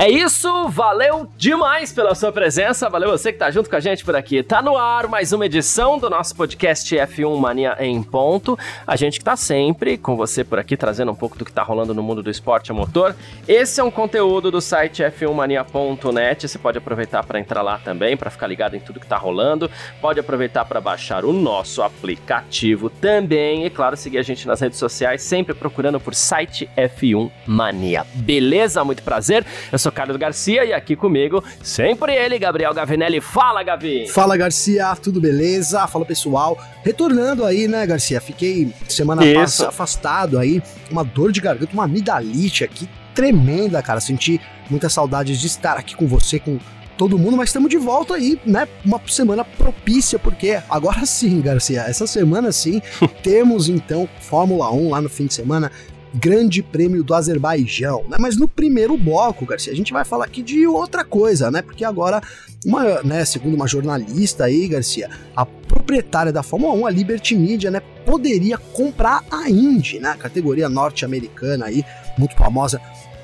É isso, valeu demais pela sua presença, valeu você que tá junto com a gente por aqui. Tá no ar mais uma edição do nosso podcast F1 Mania em ponto. A gente que tá sempre com você por aqui trazendo um pouco do que tá rolando no mundo do esporte a motor. Esse é um conteúdo do site f1mania.net, você pode aproveitar para entrar lá também, para ficar ligado em tudo que tá rolando. Pode aproveitar para baixar o nosso aplicativo também e claro, seguir a gente nas redes sociais, sempre procurando por site F1 Mania. Beleza? Muito prazer. Eu sou sou Carlos Garcia e aqui comigo, sempre ele, Gabriel Gavinelli. Fala, Gavi! Fala, Garcia, tudo beleza? Fala, pessoal. Retornando aí, né, Garcia? Fiquei semana passada afastado aí, uma dor de garganta, uma amidalite aqui tremenda, cara. Senti muitas saudades de estar aqui com você, com todo mundo, mas estamos de volta aí, né? Uma semana propícia, porque agora sim, Garcia, essa semana sim, temos então Fórmula 1 lá no fim de semana. Grande Prêmio do Azerbaijão, né? Mas no primeiro bloco, Garcia, a gente vai falar aqui de outra coisa, né? Porque agora, uma, né, segundo uma jornalista aí, Garcia, a proprietária da Fórmula 1, a Liberty Media, né, poderia comprar a Indy, né? A categoria norte-americana aí, muito famosa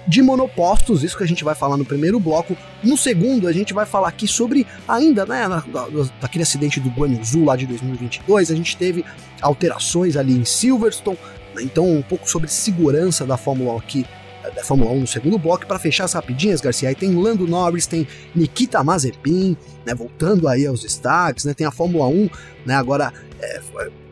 de monopostos, isso que a gente vai falar no primeiro bloco. No segundo, a gente vai falar aqui sobre, ainda, né, daquele acidente do Guanyu lá de 2022, a gente teve alterações ali em Silverstone, então, um pouco sobre segurança da Fórmula 1 aqui, da Fórmula 1 no segundo bloco. Para fechar as rapidinhas, Garcia, aí tem Lando Norris, tem Nikita Mazepin, né, voltando aí aos destaques, né, tem a Fórmula 1, né, agora é,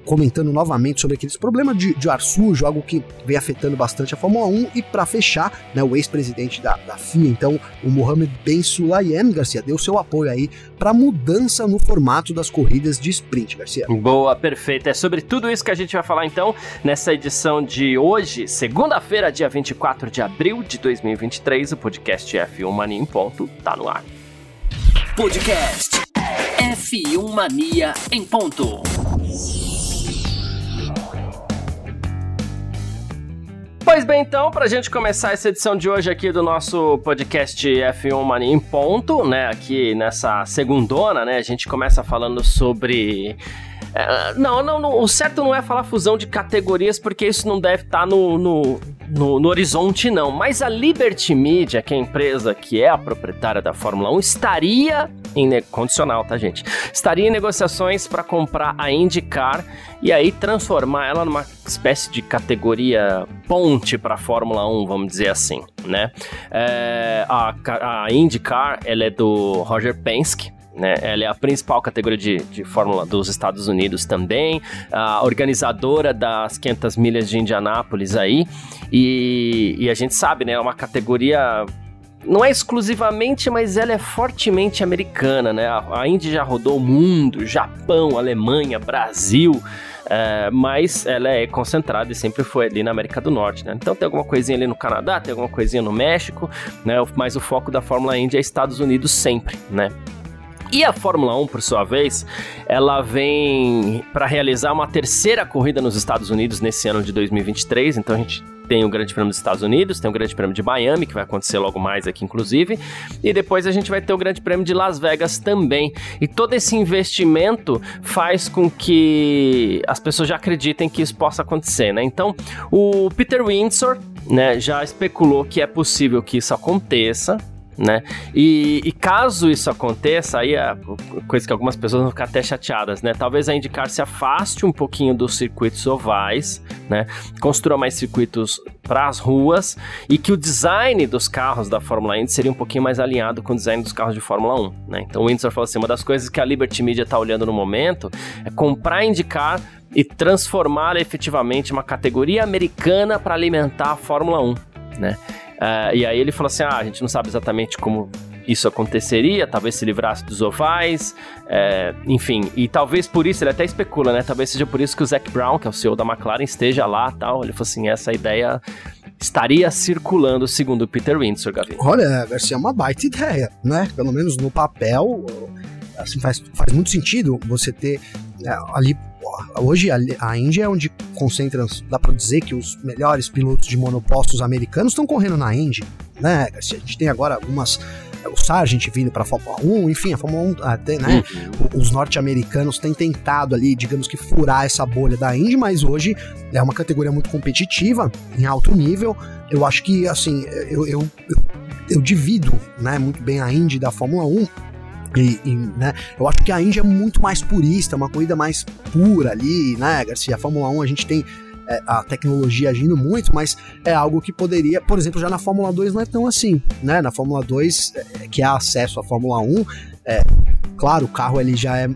comentando novamente sobre aqueles problemas de, de, ar sujo, algo que vem afetando bastante a Fórmula 1. E para fechar, né, o ex-presidente da, da, FIA, então o Mohamed Ben Sulayem, Garcia, deu seu apoio aí para mudança no formato das corridas de sprint, Garcia. Boa, perfeito. É sobre tudo isso que a gente vai falar então nessa edição de hoje, segunda-feira, dia 24 de abril de 2023. O podcast F1 Mania em ponto tá no ar. Podcast F1 Mania em ponto. Pois bem, então, pra gente começar essa edição de hoje aqui do nosso podcast F1 Mania em ponto, né, aqui nessa segundona, né, a gente começa falando sobre... É, não, não, não, o certo não é falar fusão de categorias, porque isso não deve estar tá no, no, no, no, horizonte, não. Mas a Liberty Media, que é a empresa que é a proprietária da Fórmula 1, estaria em condicional, tá, gente? Estaria em negociações para comprar a IndyCar e aí transformar ela numa espécie de categoria ponte para a Fórmula 1, vamos dizer assim, né? É, a, a IndyCar, ela é do Roger Penske, né? Ela é a principal categoria de, de Fórmula dos Estados Unidos também, a organizadora das 500 milhas de Indianápolis aí, e, e a gente sabe, né? É uma categoria não é exclusivamente, mas ela é fortemente americana, né? A Indy já rodou o mundo, Japão, Alemanha, Brasil, é, mas ela é concentrada e sempre foi ali na América do Norte, né? Então tem alguma coisinha ali no Canadá, tem alguma coisinha no México, né? Mas o foco da Fórmula Indy é Estados Unidos sempre, né? E a Fórmula 1, por sua vez, ela vem para realizar uma terceira corrida nos Estados Unidos nesse ano de 2023. Então a gente tem o Grande Prêmio dos Estados Unidos, tem o Grande Prêmio de Miami, que vai acontecer logo mais aqui, inclusive, e depois a gente vai ter o Grande Prêmio de Las Vegas também. E todo esse investimento faz com que as pessoas já acreditem que isso possa acontecer, né? Então, o Peter Windsor, né, já especulou que é possível que isso aconteça, né? E, e, caso isso aconteça, aí é coisa que algumas pessoas vão ficar até chateadas, né? Talvez a IndyCar se afaste um pouquinho dos circuitos ovais, né? Construa mais circuitos para as ruas e que o design dos carros da Fórmula Indy seria um pouquinho mais alinhado com o design dos carros de Fórmula 1, né? Então o Windsor falou assim, uma das coisas que a Liberty Media está olhando no momento é comprar IndyCar e transformá-la efetivamente uma categoria americana para alimentar a Fórmula 1, né? Uh, e aí ele falou assim: ah, a gente não sabe exatamente como isso aconteceria, talvez se livrasse dos ovais, é, enfim, e talvez por isso, ele até especula, né? Talvez seja por isso que o Zac Brown, que é o CEO da McLaren, esteja lá tal. Ele falou assim: essa ideia estaria circulando, segundo Peter Windsor, Gavi. Olha, Garcia, é uma baita ideia, né? Pelo menos no papel, assim, faz, faz muito sentido você ter é, ali hoje a, a Índia é onde concentra, dá para dizer que os melhores pilotos de monopostos americanos estão correndo na Indy, né? A gente tem agora algumas o Sargent vindo para a Fórmula 1, enfim, a Fórmula 1 até, né? Uhum. Os norte-americanos têm tentado ali, digamos que furar essa bolha da Indy, mas hoje é uma categoria muito competitiva, em alto nível. Eu acho que assim, eu, eu, eu, eu divido, né, muito bem a Indy da Fórmula 1 e, e, né, eu acho que a Índia é muito mais purista, uma corrida mais pura ali, né, Garcia? A Fórmula 1 a gente tem é, a tecnologia agindo muito, mas é algo que poderia, por exemplo, já na Fórmula 2 não é tão assim, né? Na Fórmula 2, é, que é acesso à Fórmula 1, é, claro, o carro ele já é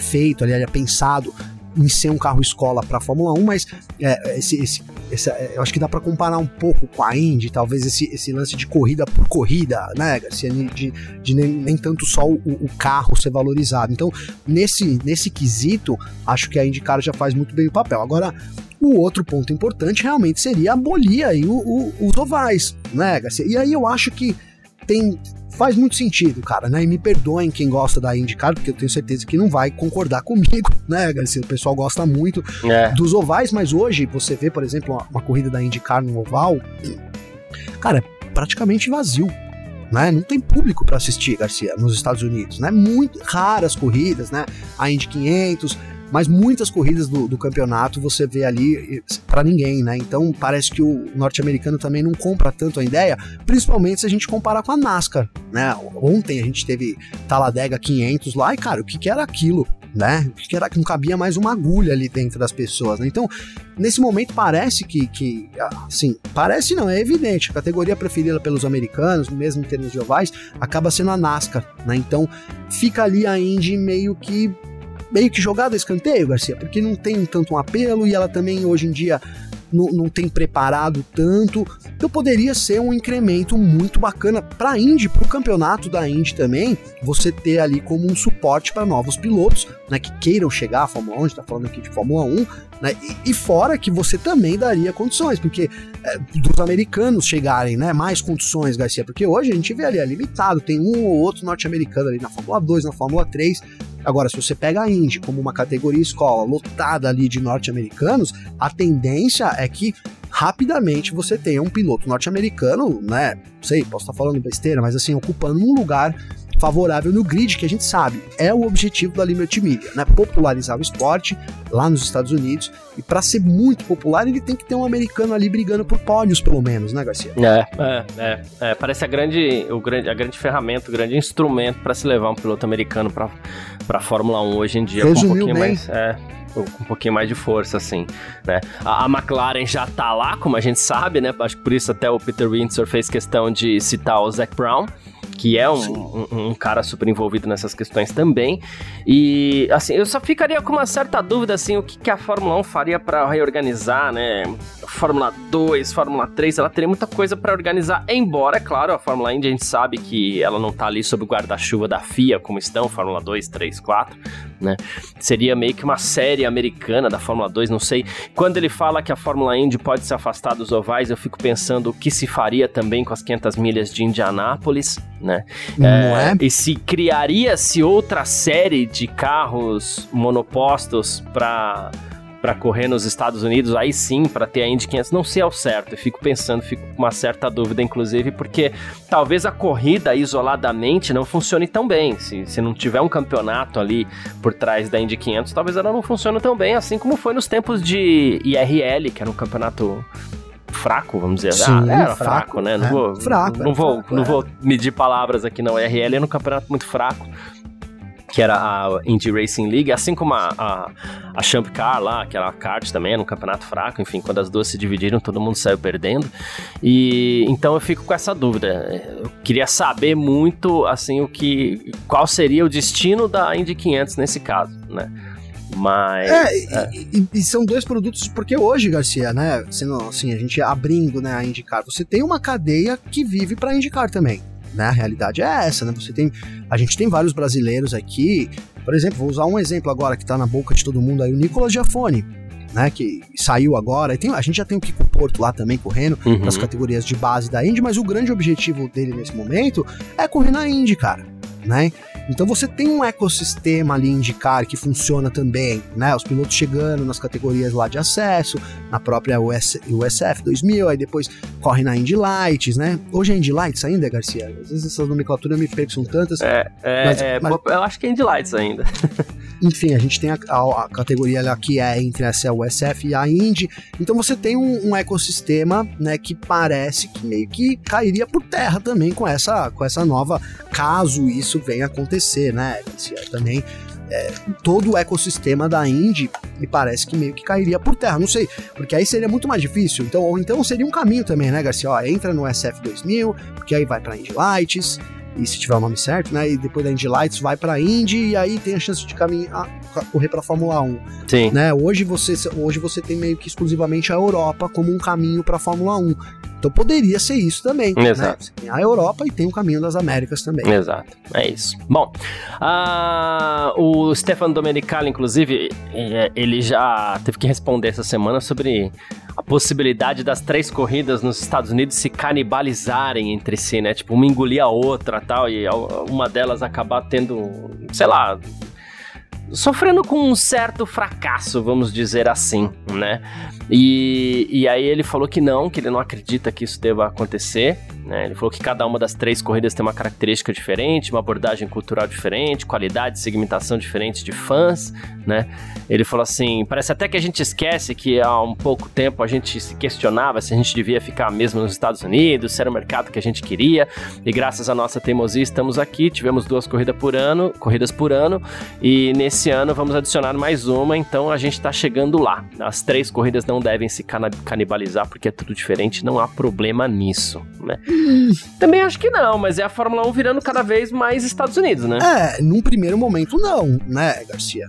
feito, ele é pensado em ser um carro escola para a Fórmula 1, mas é, esse, esse, esse, é, eu acho que dá para comparar um pouco com a Indy, talvez esse, esse lance de corrida por corrida, né, Garcia? De, de nem, nem, tanto só o, o, carro ser valorizado. Então, nesse, nesse quesito, acho que a IndyCar já faz muito bem o papel. Agora, o outro ponto importante realmente seria abolir aí o, o, os ovais, né, Garcia? E aí eu acho que tem faz muito sentido, cara, né? E me perdoem quem gosta da IndyCar, porque eu tenho certeza que não vai concordar comigo, né, Garcia? O pessoal gosta muito é. dos ovais, mas hoje você vê, por exemplo, uma, uma corrida da IndyCar no oval, cara, é praticamente vazio. Né? Não tem público para assistir, Garcia, nos Estados Unidos, né? Muito raras corridas, né? A Indy 500, mas muitas corridas do, do campeonato você vê ali para ninguém, né? Então parece que o norte-americano também não compra tanto a ideia, principalmente se a gente comparar com a NASCAR, né? Ontem a gente teve Taladega 500 lá e, cara, o que, que era aquilo? Né? Que era que não cabia mais uma agulha ali dentro das pessoas, né? Então, nesse momento parece que, que assim, parece não, é evidente, a categoria preferida pelos americanos, mesmo em termos de ovais, acaba sendo a NASCAR, né? Então, fica ali a Indy meio que meio que jogada a escanteio, Garcia, porque não tem tanto um apelo e ela também hoje em dia não, não tem preparado tanto. Então poderia ser um incremento muito bacana para a Indy, para o campeonato da Indy também, você ter ali como um suporte para novos pilotos, né, que queiram chegar à Fórmula 1, a gente está falando aqui de Fórmula 1, né, e, e, fora que você também daria condições, porque é, dos americanos chegarem, né, mais condições, Garcia, porque hoje a gente vê ali, é limitado, tem um ou outro norte-americano ali na Fórmula 2, na Fórmula 3, Agora, se você pega a Indy como uma categoria escola lotada ali de norte-americanos, a tendência é que rapidamente você tenha um piloto norte-americano, né? Sei, posso estar falando besteira, mas assim, ocupando um lugar favorável no grid, que a gente sabe é o objetivo da Liberty Media, né? Popularizar o esporte lá nos Estados Unidos. E para ser muito popular, ele tem que ter um americano ali brigando por pódios, pelo menos, né, Garcia? É, é, é. é parece a grande, o grande, a grande ferramenta, o grande instrumento para se levar um piloto americano para a Fórmula 1 hoje em dia. Resumiu com um pouquinho bem. mais. É, com um pouquinho mais de força, assim, né? A, a, McLaren já tá lá, como a gente sabe, né? Acho que por isso até o Peter Windsor fez questão de citar o Zac Brown, que é um, um, um, cara super envolvido nessas questões também. E, assim, eu só ficaria com uma certa dúvida, assim, o que, que a Fórmula 1 faria para reorganizar, né? Fórmula 2, Fórmula 3, ela teria muita coisa para organizar, embora, é claro, a Fórmula Indy a gente sabe que ela não tá ali sob o guarda-chuva da FIA, como estão, Fórmula 2, 3, 4, né? Seria meio que uma série americana da Fórmula 2, não sei. Quando ele fala que a Fórmula Indy pode se afastar dos ovais, eu fico pensando o que se faria também com as 500 milhas de Indianápolis, né? Não é, é? E se criaria-se outra série de carros monopostos para para correr nos Estados Unidos, aí sim, para ter a Indy 500, não sei ao certo. Eu fico pensando, fico com uma certa dúvida, inclusive, porque talvez a corrida isoladamente não funcione tão bem. Se, se não tiver um campeonato ali por trás da Indy 500, talvez ela não funcione tão bem, assim como foi nos tempos de IRL, que era um campeonato fraco, vamos dizer. Sim, ah, era fraco, fraco né? Não é, vou, fraco, não, vou, fraco, não é. vou medir palavras aqui, não. IRL era um campeonato muito fraco que era a Indy Racing League, assim como a, a, a Champ Car lá, que era a kart também, era um campeonato fraco, enfim, quando as duas se dividiram, todo mundo saiu perdendo. E então eu fico com essa dúvida. Eu queria saber muito, assim, o que, qual seria o destino da Indy 500 nesse caso, né? Mas. É, é. E, e, são dois produtos, porque hoje, Garcia, né? Sendo assim, a gente abrindo né, a IndyCar, você tem uma cadeia que vive para IndyCar também. Né? A realidade é essa, né? Você tem. A gente tem vários brasileiros aqui. Por exemplo, vou usar um exemplo agora que tá na boca de todo mundo aí, o Nicolas Giafone. Né, que saiu agora, e tem, a gente já tem o Kiko Porto lá também correndo Uhum. nas categorias de base da Indy, mas o grande objetivo dele nesse momento é correr na Indy, cara, né? Então você tem um ecossistema ali indicar que funciona também, né? Os pilotos chegando nas categorias lá de acesso, na própria US, USF 2000, aí depois corre na Indy Lights, né? Hoje é Indy Lights ainda, Garcia? Às vezes essas nomenclaturas me pegam, são tantas. É, é, mas, é mas... eu acho que é Indy Lights ainda. Enfim, a gente tem a, a, a categoria lá que é entre essa USF e a Indy. Então você tem um, um, ecossistema, né, que parece que meio que cairia por terra também com essa, com essa nova, caso isso venha acontecer, né? Também é, todo o ecossistema da Indy me parece que meio que cairia por terra, não sei, porque aí seria muito mais difícil. Então, ou então seria um caminho também, né, Garcia? Ó, entra no SF 2000, que aí vai para Indy Lights, e se tiver o nome certo, né? E depois da Indy Lights vai para Indy e aí tem a chance de caminhar, correr para Fórmula 1. Sim. Né? Hoje você hoje você tem meio que exclusivamente a Europa como um caminho para Fórmula 1. Então poderia ser isso também. Né? Exato. Né? Tem a Europa e tem o caminho das Américas também. Exato. É isso. Bom, uh, o Stefano Domenicali, inclusive, é, ele já teve que responder essa semana sobre a possibilidade das três corridas nos Estados Unidos se canibalizarem entre si, né? Tipo, uma engolir a outra tal, e uma delas acabar tendo, sei lá, sofrendo com um certo fracasso, vamos dizer assim, né? E, e aí ele falou que não, que ele não acredita que isso deva acontecer. Né? Ele falou que cada uma das três corridas tem uma característica diferente, uma abordagem cultural diferente, qualidade, segmentação diferente de fãs, né? Ele falou assim, parece até que a gente esquece que há um pouco tempo a gente se questionava se a gente devia ficar mesmo nos Estados Unidos, se era o mercado que a gente queria, e graças à nossa teimosia estamos aqui, tivemos duas corridas por ano, corridas por ano, e nesse ano vamos adicionar mais uma, então a gente está chegando lá. As três corridas não devem se canibalizar porque é tudo diferente, não há problema nisso, né? Também acho que não, mas é a Fórmula 1 virando cada vez mais Estados Unidos, né? É, num primeiro momento não, né, Garcia?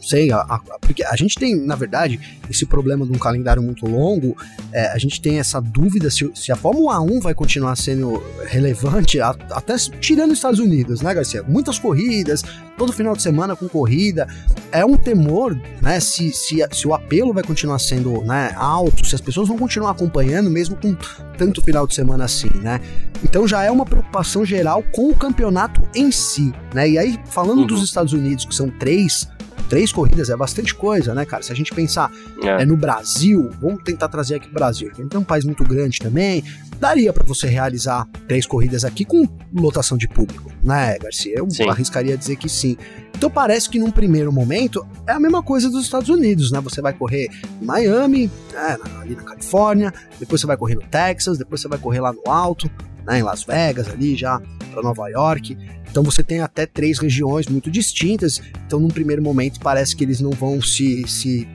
Sei, a, a, porque a gente tem, na verdade, esse problema de um calendário muito longo, é, a gente tem essa dúvida se, se, a Fórmula 1 vai continuar sendo relevante, a, até tirando os Estados Unidos, né, Garcia? Muitas corridas, todo final de semana com corrida, é um temor, né, se, se, se o apelo vai continuar sendo né, alto, se as pessoas vão continuar acompanhando, mesmo com tanto final de semana assim, né? Então já é uma preocupação geral com o campeonato em si, né? E aí, falando uhum. dos Estados Unidos, que são três três corridas é bastante coisa, né, cara? Se a gente pensar é. É, no Brasil, vamos tentar trazer aqui o Brasil, que é um país muito grande também, daria para você realizar três corridas aqui com lotação de público, né, Garcia? Eu sim. arriscaria dizer que sim. Então parece que num primeiro momento é a mesma coisa dos Estados Unidos, né? Você vai correr em Miami, né, ali na Califórnia, depois você vai correr no Texas, depois você vai correr lá no alto, né, em Las Vegas ali já para Nova York. Então você tem até três regiões muito distintas. Então, num primeiro momento, parece que eles não vão se, se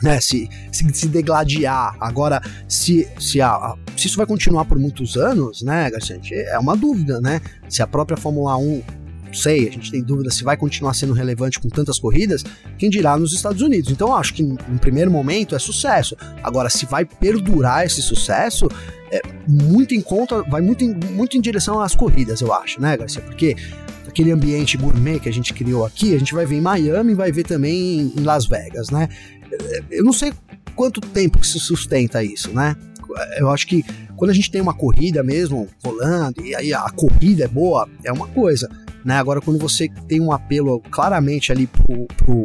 né, se, se, se, degladiar. Agora, se, se, a, se isso vai continuar por muitos anos, né, Garcia, é uma dúvida, né? Se a própria Fórmula 1 não sei, a gente tem dúvida se vai continuar sendo relevante com tantas corridas, quem dirá nos Estados Unidos. Então acho que no primeiro momento é sucesso. Agora, se vai perdurar esse sucesso, é muito em conta, vai muito em, muito em direção às corridas, eu acho, né, Garcia? Porque aquele ambiente gourmet que a gente criou aqui, a gente vai ver em Miami e vai ver também em Las Vegas, né? Eu não sei quanto tempo que se sustenta isso, né? Eu acho que quando a gente tem uma corrida mesmo rolando e aí a corrida é boa, é uma coisa né? Agora, quando você tem um apelo claramente ali pro, pro,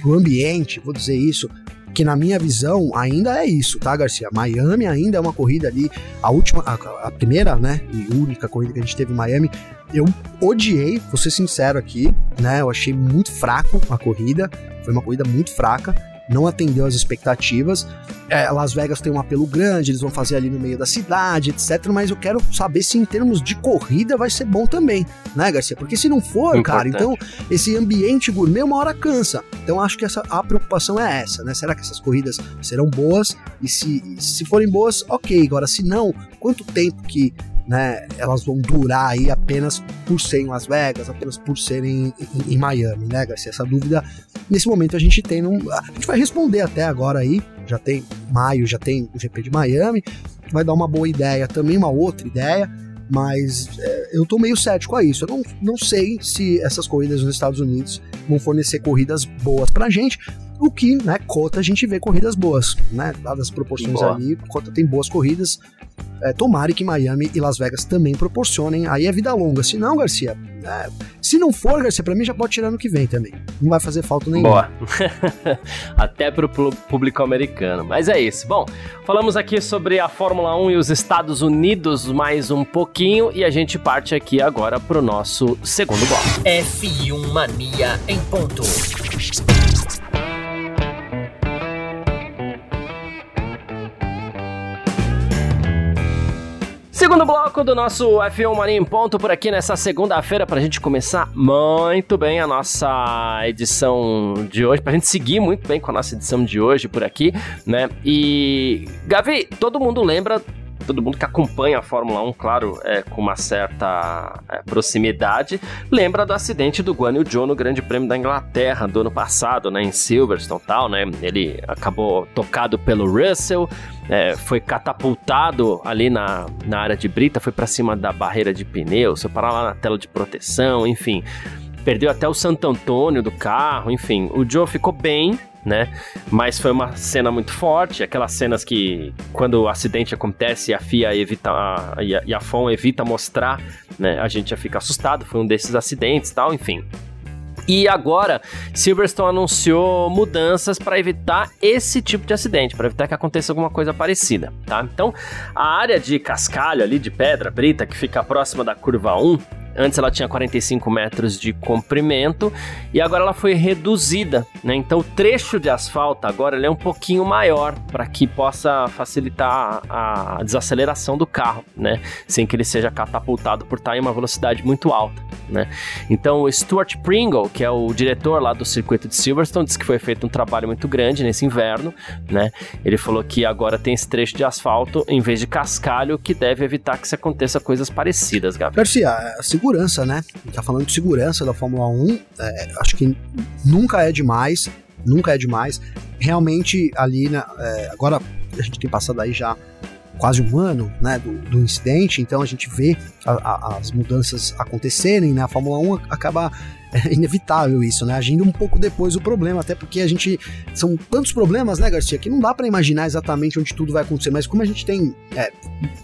pro ambiente, vou dizer isso, que na minha visão ainda é isso, tá, Garcia? Miami ainda é uma corrida ali, a última, a, a, primeira, né, e única corrida que a gente teve em Miami, eu odiei, vou ser sincero aqui, né, eu achei muito fraco a corrida, foi uma corrida muito fraca, não atendeu às expectativas. É, Las Vegas tem um apelo grande, eles vão fazer ali no meio da cidade, etc. Mas eu quero saber se em termos de corrida vai ser bom também, né, Garcia? Porque se não for, Importante. cara, então esse ambiente gourmet uma hora cansa. Então acho que essa, a preocupação é essa, né? Será que essas corridas serão boas? E se, se forem boas, ok. Agora, se não, quanto tempo que né, elas vão durar aí apenas por serem em Las Vegas, apenas por serem em, em, Miami, né, Garcia? Essa dúvida, nesse momento a gente tem, num, a gente vai responder até agora aí, já tem maio, já tem o GP de Miami, vai dar uma boa ideia, também uma outra ideia, mas é, eu tô meio cético a isso. Eu não, não sei se essas corridas nos Estados Unidos vão fornecer corridas boas pra gente, o que, né, cota a gente vê corridas boas, né, dadas as proporções Boa. ali, cota tem boas corridas, é, tomara que Miami e Las Vegas também proporcionem. Aí é vida longa. Se não, Garcia, é, se não for, Garcia, pra mim já pode tirar no que vem também. Não vai fazer falta nenhuma. Boa. Até pro público americano. Mas é isso. Bom, falamos aqui sobre a Fórmula 1 e os Estados Unidos mais um pouquinho e a gente parte aqui agora pro nosso segundo bloco. F1 Mania em ponto. Segundo bloco do nosso F1 Mania em ponto por aqui nessa segunda-feira para a gente começar muito bem a nossa edição de hoje, para a gente seguir muito bem com a nossa edição de hoje por aqui, né? E Gavi, todo mundo lembra todo mundo que acompanha a Fórmula 1, claro, é, com uma certa é, proximidade, lembra do acidente do Guan Yu Zhou no Grande Prêmio da Inglaterra do ano passado, né, em Silverstone tal, né? Ele acabou tocado pelo Russell, é, foi catapultado ali na, na área de brita, foi para cima da barreira de pneu, foi parar lá na tela de proteção, enfim. Perdeu até o Santo Antônio do carro, enfim. O Joe ficou bem, né? Mas foi uma cena muito forte, aquelas cenas que quando o acidente acontece a FIA evita a, e a FOM evita mostrar, né? A gente já fica assustado, foi um desses acidentes, tal, enfim. E agora, Silverstone anunciou mudanças para evitar esse tipo de acidente, para evitar que aconteça alguma coisa parecida, tá? Então, a área de cascalho ali de pedra brita que fica próxima da curva 1, Antes ela tinha 45 metros de comprimento e agora ela foi reduzida, né? Então o trecho de asfalto agora é um pouquinho maior para que possa facilitar a desaceleração do carro, né? Sem que ele seja catapultado por estar em uma velocidade muito alta, né? Então o Stuart Pringle, que é o diretor lá do circuito de Silverstone, disse que foi feito um trabalho muito grande nesse inverno, né? Ele falou que agora tem esse trecho de asfalto em vez de cascalho, que deve evitar que se aconteça coisas parecidas, Gabriel. Garcia, segurança, né? Tá falando de segurança da Fórmula 1, é, acho que nunca é demais, nunca é demais. Realmente ali, né, é, agora a gente tem passado aí já quase um ano né, do, do incidente, então a gente vê a, a, as mudanças acontecerem, né? A Fórmula 1 acaba é inevitável isso, né? Agindo um pouco depois do problema, até porque a gente. São tantos problemas, né, Garcia, que não dá para imaginar exatamente onde tudo vai acontecer, mas como a gente tem é,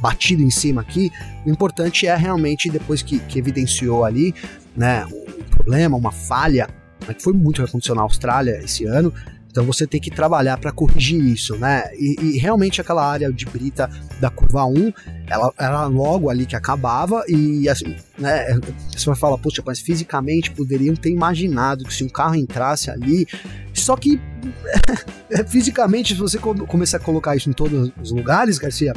batido em cima aqui, o importante é realmente, depois que, que evidenciou ali, né, um problema, uma falha, né, que foi muito que aconteceu na Austrália esse ano, então você tem que trabalhar para corrigir isso, né? E, e, realmente aquela área de brita da curva 1, ela era logo ali que acabava e assim, né? Você vai falar, poxa, mas fisicamente poderiam ter imaginado que se um carro entrasse ali, só que fisicamente, se você começar a colocar isso em todos os lugares, Garcia,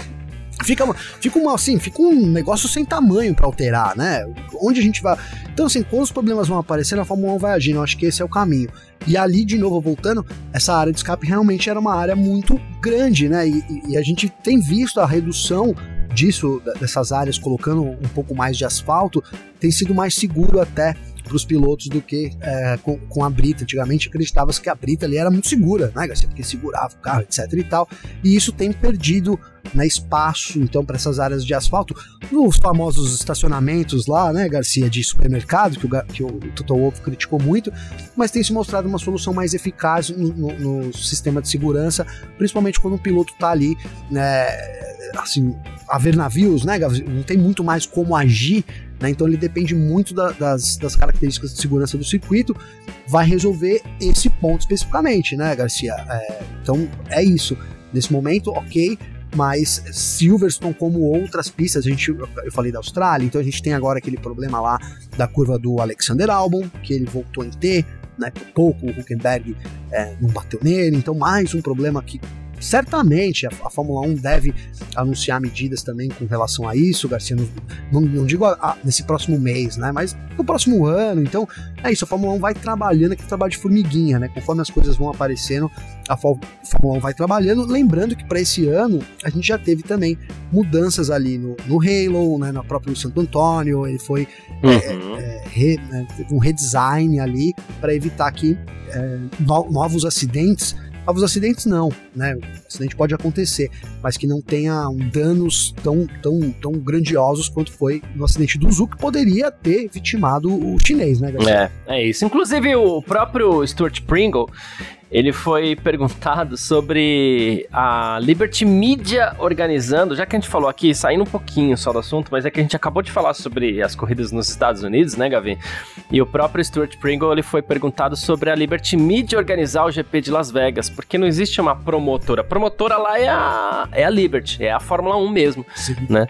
fica, fica uma, assim, fica um negócio sem tamanho para alterar, né? Onde a gente vai. Então, assim, quando os problemas vão aparecer, a Fórmula 1 vai agindo. Eu acho que esse é o caminho. E ali, de novo, voltando, essa área de escape realmente era uma área muito grande, né? E, e a gente tem visto a redução disso, dessas áreas, colocando um pouco mais de asfalto, tem sido mais seguro até para os pilotos do que é, com, com, a Brita. Antigamente acreditava-se que a Brita ali era muito segura, né, Garcia? Porque segurava o carro, etc e tal. E isso tem perdido né, espaço, então, para essas áreas de asfalto. Nos famosos estacionamentos lá, né, Garcia, de supermercado, que o, que o Toto Wolff criticou muito, mas tem se mostrado uma solução mais eficaz no, no, no sistema de segurança, principalmente quando o piloto está ali, né, assim, a ver navios, né, não tem muito mais como agir né? Então ele depende muito da, das, das, características de segurança do circuito, vai resolver esse ponto especificamente, né, Garcia? É, então é isso. Nesse momento, ok, mas Silverstone, como outras pistas, a gente, eu falei da Austrália, então a gente tem agora aquele problema lá da curva do Alexander Albon, que ele voltou em T, né, por pouco, o Huckenberg é, não bateu nele, então mais um problema que certamente a, a, Fórmula 1 deve anunciar medidas também com relação a isso, Garcia. Não, não digo a, a, nesse próximo mês, né? Mas no próximo ano. Então, é isso. A Fórmula 1 vai trabalhando aquele trabalho de formiguinha, né? Conforme as coisas vão aparecendo, a Fórmula 1 vai trabalhando. Lembrando que para esse ano a gente já teve também mudanças ali no, no Halo, né? Na própria Santo Antônio. Ele foi uhum. é, é, re, né, um redesign ali para evitar que é, no, novos acidentes Novos acidentes não, né? O acidente pode acontecer, mas que não tenha um danos tão, tão, tão grandiosos quanto foi no acidente do Zu, que poderia ter vitimado o chinês, né? É, é isso. Inclusive, o próprio Stuart Pringle, ele foi perguntado sobre a Liberty Media organizando, já que a gente falou aqui, saindo um pouquinho só do assunto, mas é que a gente acabou de falar sobre as corridas nos Estados Unidos, né, Gavi? E o próprio Stuart Pringle, ele foi perguntado sobre a Liberty Media organizar o GP de Las Vegas, porque não existe uma promotora. A promotora lá é a, é a Liberty, é a Fórmula 1 mesmo, Sim. né?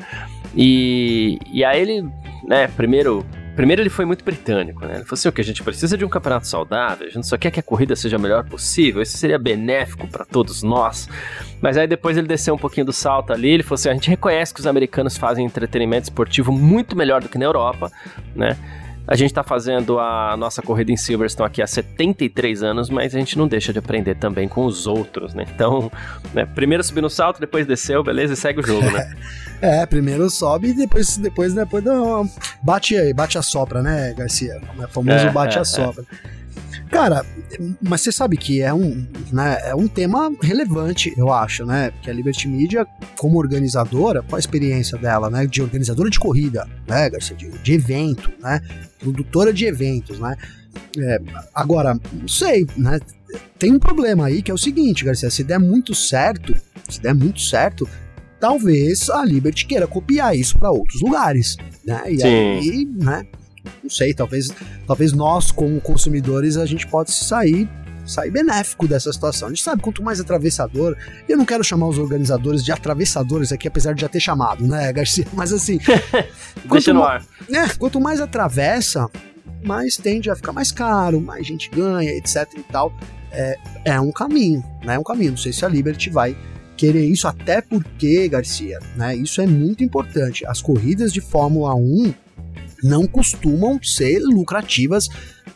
E, e aí ele, né, primeiro Primeiro ele foi muito britânico, né? Ele falou assim, o que a gente precisa de um campeonato saudável, a gente só quer que a corrida seja a melhor possível, isso seria benéfico para todos nós. Mas aí depois ele desceu um pouquinho do salto ali, ele falou assim, a gente reconhece que os americanos fazem entretenimento esportivo muito melhor do que na Europa, né? A gente está fazendo a nossa corrida em Silverstone aqui há 73 anos, mas a gente não deixa de aprender também com os outros, né? Então, né, primeiro subir no salto, depois desceu, beleza, e segue o jogo, né? é, primeiro sobe e depois, depois, depois dá uma... bate, bate a sopra, né, Garcia? O famoso é, bate é, a sopra. É. Cara, mas você sabe que é um, né, é um tema relevante, eu acho, né? Porque a Liberty Media, como organizadora, qual a experiência dela, né? De organizadora de corrida, né, Garcia? De, de evento, né? Produtora de eventos, né? É, agora, não sei, né? Tem um problema aí que é o seguinte, Garcia, se der muito certo, se der muito certo, talvez a Liberty queira copiar isso para outros lugares, né? E Sim. aí, né? não sei, talvez, talvez nós, como consumidores, a gente pode sair sair benéfico dessa situação. A gente sabe, quanto mais atravessador, eu não quero chamar os organizadores de atravessadores aqui, apesar de já ter chamado, né, Garcia? Mas assim. Deixa no ar. É, quanto mais atravessa, mais tende a ficar mais caro, mais gente ganha, etc e tal. É, é um caminho, né? É um caminho. Não sei se a Liberty vai querer isso, até porque, Garcia, né? Isso é muito importante. As corridas de Fórmula 1 não costumam ser lucrativas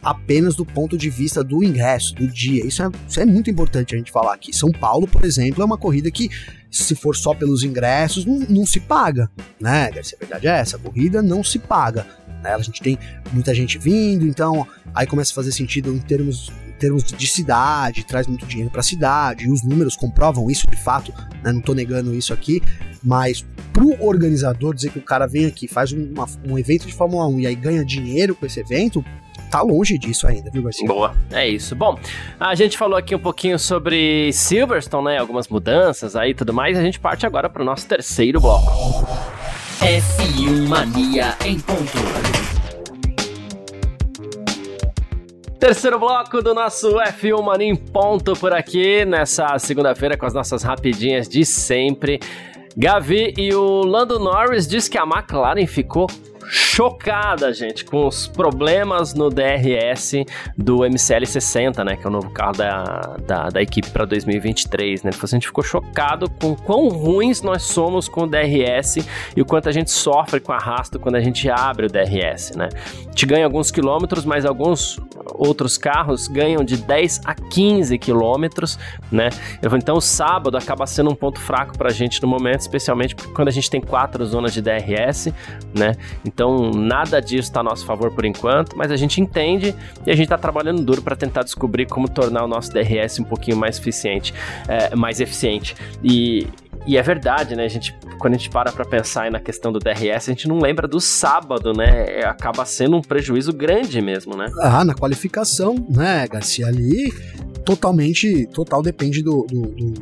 apenas do ponto de vista do ingresso, do dia. Isso é, isso é muito importante a gente falar aqui. São Paulo, por exemplo, é uma corrida que, se for só pelos ingressos, não, não se paga, né? A verdade é essa, a corrida não se paga. Né? A gente tem muita gente vindo, então aí começa a fazer sentido em termos termos de cidade, traz muito dinheiro para a cidade, e os números comprovam isso de fato, né? não estou negando isso aqui, mas pro organizador dizer que o cara vem aqui, faz uma, um evento de Fórmula 1 e aí ganha dinheiro com esse evento, tá longe disso ainda, viu, Garcia? Boa, é isso. Bom, a gente falou aqui um pouquinho sobre Silverstone, né? Algumas mudanças aí e tudo mais. A gente parte agora para o nosso terceiro bloco. F1 Mania em ponto. Terceiro bloco do nosso F1 Mania em ponto por aqui, nessa segunda-feira com as nossas rapidinhas de sempre. Gavi e o Lando Norris diz que a McLaren ficou chocada, gente, com os problemas no DRS do MCL60, né, que é o novo carro da, da, da equipe para 2023, né? A gente ficou chocado com quão ruins nós somos com o DRS e o quanto a gente sofre com arrasto quando a gente abre o DRS, né? Gente ganha alguns quilômetros, mas alguns outros carros ganham de 10 a 15 quilômetros, né? Então o sábado acaba sendo um ponto fraco para a gente no momento, especialmente quando a gente tem quatro zonas de DRS, né? Então, nada disso está a nosso favor por enquanto, mas a gente entende e a gente está trabalhando duro para tentar descobrir como tornar o nosso DRS um pouquinho mais eficiente, é, mais eficiente. E, e é verdade, né? A gente, quando a gente para para pensar na questão do DRS, a gente não lembra do sábado, né? É, acaba sendo um prejuízo grande mesmo, né? Ah, na qualificação, né, Garcia? Ali totalmente, total depende do, do, do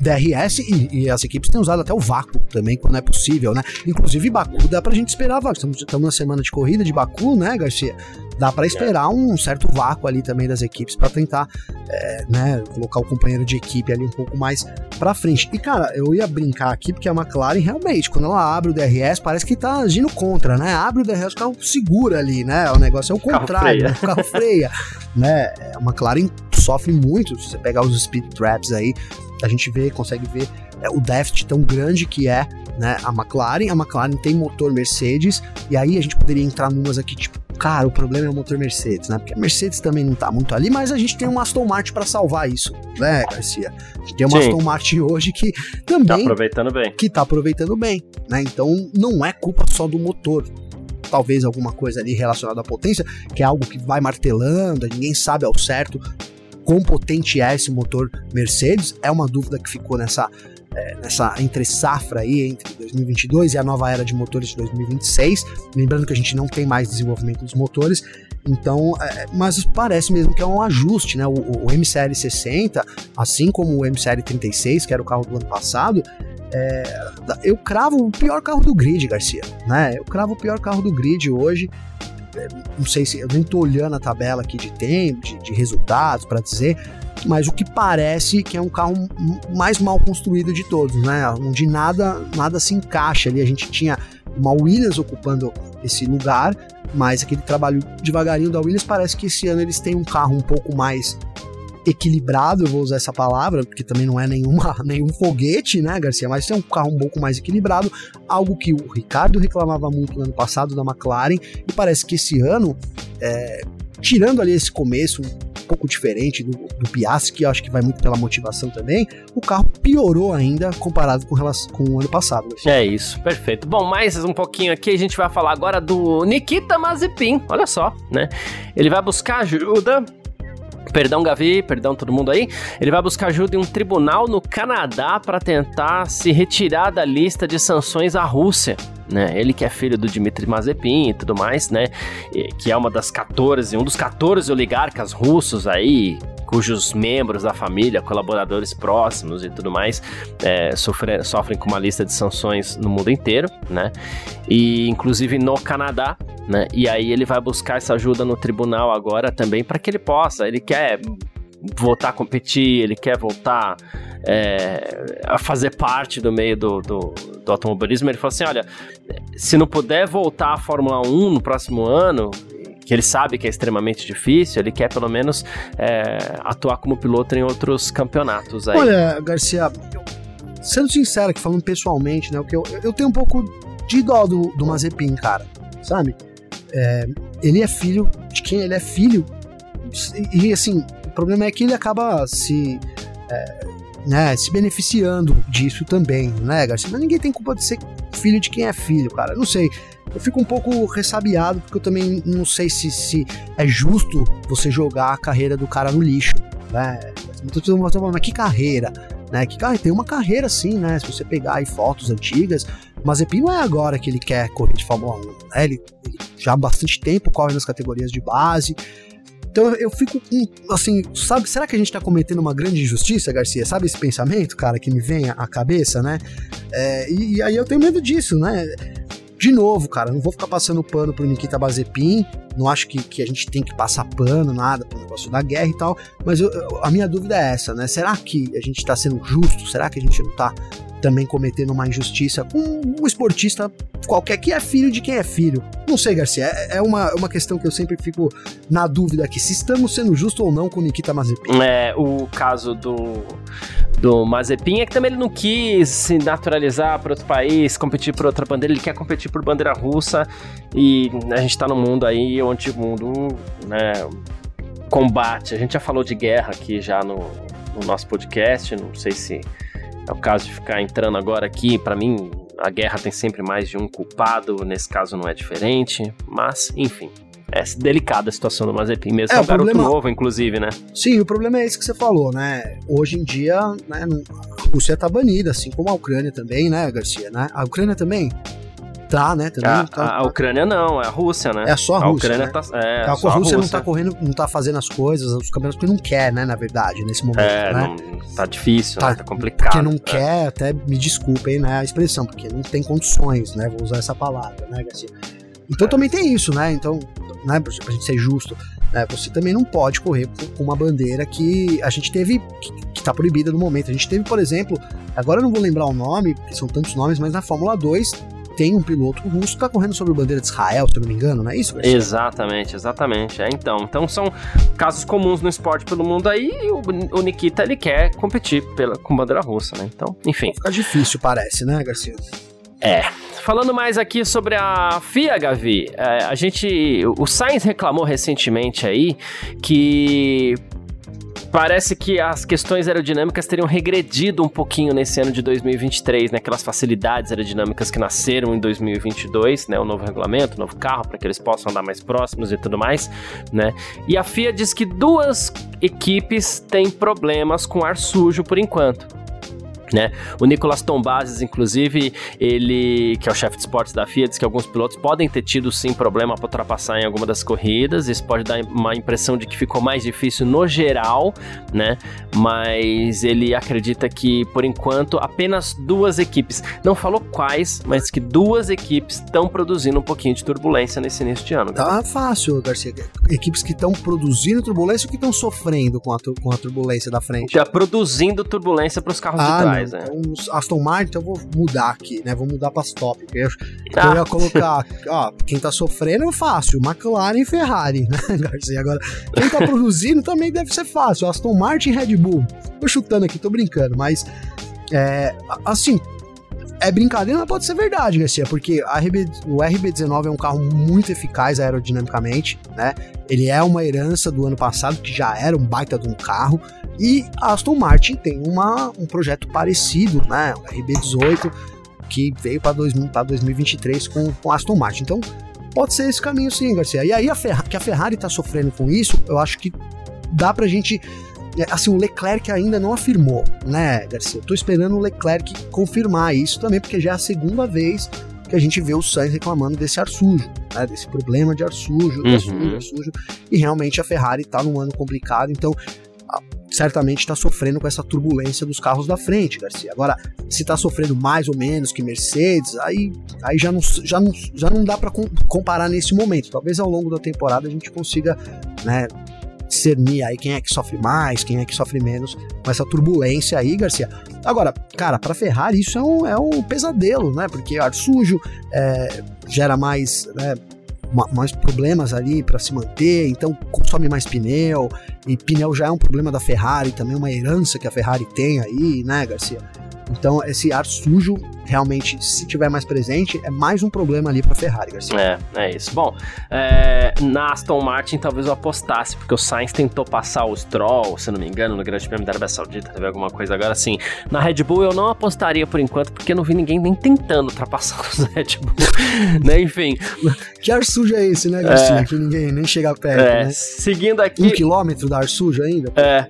DRS e, e, as equipes têm usado até o vácuo também, quando é possível, né? Inclusive, Baku dá pra gente esperar vácuo. Estamos, estamos na semana de corrida de Baku, né, Garcia? Dá para esperar um certo vácuo ali também das equipes para tentar, é, né, colocar o companheiro de equipe ali um pouco mais para frente. E cara, eu ia brincar aqui porque a McLaren realmente, quando ela abre o DRS, parece que tá agindo contra, né? Abre o DRS, o carro segura ali, né? O negócio é o contrário, né? o carro freia, né? A McLaren sofre muito, se você pegar os speed traps aí, a gente vê, consegue ver é, o déficit tão grande que é né, a McLaren. A McLaren tem motor Mercedes, e aí a gente poderia entrar numas aqui, tipo, cara, o problema é o motor Mercedes, né? Porque a Mercedes também não tá muito ali, mas a gente tem um Aston Martin para salvar isso, né, Garcia? A gente tem uma Sim. Aston Martin hoje que também. Tá aproveitando bem. Que tá aproveitando bem, né? Então não é culpa só do motor talvez alguma coisa ali relacionada à potência, que é algo que vai martelando, ninguém sabe ao certo quão potente é esse motor Mercedes, é uma dúvida que ficou nessa, é, nessa entre safra aí, entre 2022 e a nova era de motores de 2026. Lembrando que a gente não tem mais desenvolvimento dos motores. Então, é, mas parece mesmo que é um ajuste, né? O, o MCL 60, assim como o MCL 36, que era o carro do ano passado, é, eu cravo o pior carro do grid, Garcia, né? Eu cravo o pior carro do grid hoje. Não sei se eu nem tô olhando a tabela aqui de tempo, de, de resultados para dizer, mas o que parece que é um carro mais mal construído de todos, né? Onde nada, nada se encaixa ali. A gente tinha uma Williams ocupando esse lugar, mas aquele trabalho devagarinho da Williams parece que esse ano eles têm um carro um pouco mais equilibrado, eu vou usar essa palavra, porque também não é nenhuma, nenhum foguete, né, Garcia? Mas é um carro um pouco mais equilibrado, algo que o Ricardo reclamava muito no ano passado da McLaren, e parece que esse ano, é, tirando ali esse começo um pouco diferente do, do Piastri, que eu acho que vai muito pela motivação também, o carro piorou ainda comparado com, relação, com o ano passado. Garcia. É isso, perfeito. Bom, mais um pouquinho aqui, a gente vai falar agora do Nikita Mazepin, olha só, né? Ele vai buscar ajuda Perdão, Gavi, perdão todo mundo aí. Ele vai buscar ajuda em um tribunal no Canadá para tentar se retirar da lista de sanções à Rússia. Né? Ele que é filho do Dmitry Mazepin e tudo mais, né? Que é uma das 14, um dos 14 oligarcas russos aí, cujos membros da família, colaboradores próximos e tudo mais, é, sofrem, sofrem com uma lista de sanções no mundo inteiro, né? E inclusive no Canadá, né? E aí ele vai buscar essa ajuda no tribunal agora também para que ele possa. Ele quer voltar a competir, ele quer voltar é, a fazer parte do meio do, do, do, automobilismo. Ele falou assim: olha, se não puder voltar à Fórmula 1 no próximo ano. Que ele sabe que é extremamente difícil, ele quer pelo menos é, atuar como piloto em outros campeonatos aí. Olha, Garcia, sendo sincero aqui, falando pessoalmente, né? O que eu, eu tenho um pouco de dó do, do Mazepin, cara, sabe? É, ele é filho de quem ele é filho. E, e, assim, o problema é que ele acaba se. É, né, se beneficiando disso também, né, Garcia? Mas ninguém tem culpa de ser filho de quem é filho, cara. não sei. Eu fico um pouco ressabiado, porque eu também não sei se, se é justo você jogar a carreira do cara no lixo, né? Mas que carreira? Né? Que cara, tem uma carreira assim, né? Se você pegar aí fotos antigas, Mazepin não é agora que ele quer correr de Fórmula 1, né? Ele, ele já há bastante tempo corre nas categorias de base. Então eu fico assim, sabe, será que a gente tá cometendo uma grande injustiça, Garcia? Sabe esse pensamento, cara, que me vem à cabeça, né? É, e, e, aí eu tenho medo disso, né? De novo, cara, não vou ficar passando pano pro Nikita Bazepin, não acho que, que a gente tem que passar pano, nada, pro negócio da guerra e tal, mas eu, a minha dúvida é essa, né? Será que a gente tá sendo justo? Será que a gente não tá também cometendo uma injustiça com um esportista qualquer que é filho de quem é filho. Não sei, Garcia, é, é uma, uma questão que eu sempre fico na dúvida aqui, se estamos sendo justos ou não com Nikita Mazepin. É, o caso do, do Mazepin é que também ele não quis se naturalizar para outro país, competir por outra bandeira, ele quer competir por bandeira russa e a gente tá num mundo aí onde o mundo, né, combate. A gente já falou de guerra aqui já no, no nosso podcast, não sei se é o caso de ficar entrando agora aqui, para mim, a guerra tem sempre mais de um culpado, nesse caso não é diferente, mas, enfim. É delicada a situação do Mazepin, mesmo é, é um garoto problema... novo, inclusive, né? Sim, o problema é esse que você falou, né? Hoje em dia, né, a Rússia tá banida, assim como a Ucrânia também, né, Garcia? Né? A Ucrânia também tá, né? Também a, tá, a, Ucrânia não, é a Rússia, né? É só a Rússia. A Ucrânia né? tá. É, a, a Rússia, Rússia, não tá correndo, não tá fazendo as coisas, os campeonatos, porque não quer, né? Na verdade, nesse momento. É, né? não, tá difícil, tá, né? tá complicado. Porque não é. quer, até me desculpem, né? A expressão, porque não tem condições, né? Vou usar essa palavra, né, Garcia? Então é. também tem isso, né? Então, né, pra gente ser justo, né, você também não pode correr com uma bandeira que a gente teve, que, que tá proibida no momento. A gente teve, por exemplo, agora eu não vou lembrar o nome, porque são tantos nomes, mas na Fórmula 2 tem um piloto russo que tá correndo sobre a bandeira de Israel, se eu não me engano, não é isso? Garcia? Exatamente, exatamente. É, então, então são casos comuns no esporte pelo mundo aí e o, o Nikita ele quer competir pela, com bandeira russa, né? Então, enfim. Fica difícil, parece, né, Garcia? É. Falando mais aqui sobre a FIA, Gavi, é, a gente. O Sainz reclamou recentemente aí que Parece que as questões aerodinâmicas teriam regredido um pouquinho nesse ano de 2023, né? Aquelas facilidades aerodinâmicas que nasceram em 2022, né? O novo regulamento, o novo carro, para que eles possam andar mais próximos e tudo mais, né? E a FIA diz que duas equipes têm problemas com ar sujo por enquanto. Né? O Nicolas Tombazes, inclusive, ele, que é o chefe de esportes da FIA, diz que alguns pilotos podem ter tido sim problema para ultrapassar em alguma das corridas. Isso pode dar uma impressão de que ficou mais difícil no geral, né? Mas ele acredita que, por enquanto, apenas duas equipes, não falou quais, mas que duas equipes estão produzindo um pouquinho de turbulência nesse início de ano. Tá fácil, Garcia. Equipes que estão produzindo turbulência ou que estão sofrendo com a, com a turbulência da frente? Já produzindo turbulência para os carros ah, de trás né? Então, Aston Martin, então eu vou mudar aqui, né? Vou mudar para as top. Eu, ah. eu ia colocar, ó, quem tá sofrendo é fácil, McLaren e Ferrari, né, Garcia? Agora, quem tá produzindo também deve ser fácil, Aston Martin e Red Bull. Tô chutando aqui, tô brincando, mas é, assim, é brincadeira, mas pode ser verdade, Garcia, porque RB, o RB19 é um carro muito eficaz aerodinamicamente, né? Ele é uma herança do ano passado, que já era um baita de um carro, e a Aston Martin tem uma, um projeto parecido, né? O RB18, que veio para 2023 com, com a Aston Martin. Então, pode ser esse caminho sim, Garcia. E aí, a que a Ferrari está sofrendo com isso, eu acho que dá pra gente. É, assim, o Leclerc ainda não afirmou, né, Garcia? Eu tô esperando o Leclerc confirmar isso também, porque já é a segunda vez que a gente vê o Sainz reclamando desse ar sujo, né, desse problema de ar sujo, uhum. ar sujo, ar sujo, e realmente a Ferrari tá num ano complicado, então certamente está sofrendo com essa turbulência dos carros da frente, Garcia. Agora, se está sofrendo mais ou menos que Mercedes, aí, aí já, não, já, não, já não dá para comparar nesse momento. Talvez ao longo da temporada a gente consiga né, discernir aí quem é que sofre mais, quem é que sofre menos com essa turbulência aí, Garcia. Agora, cara, para Ferrari isso é um, é um pesadelo, né? Porque ar sujo é, gera mais. Né, mais problemas ali para se manter, então consome mais pneu, e pneu já é um problema da Ferrari, também uma herança que a Ferrari tem aí, né, Garcia? Então, esse ar sujo, realmente, se tiver mais presente, é mais um problema ali para Ferrari, Garcia. É, é isso. Bom, é, na Aston Martin talvez eu apostasse, porque o Sainz tentou passar o Stroll, se não me engano, no Grande Prêmio da Arábia Saudita, teve alguma coisa agora assim. Na Red Bull eu não apostaria por enquanto, porque eu não vi ninguém nem tentando ultrapassar os Red Bull, né? Enfim. Que ar sujo é esse, né, Garcia? É, que ninguém nem chega perto, é, né? Seguindo aqui... Um quilômetro da ar sujo ainda? É.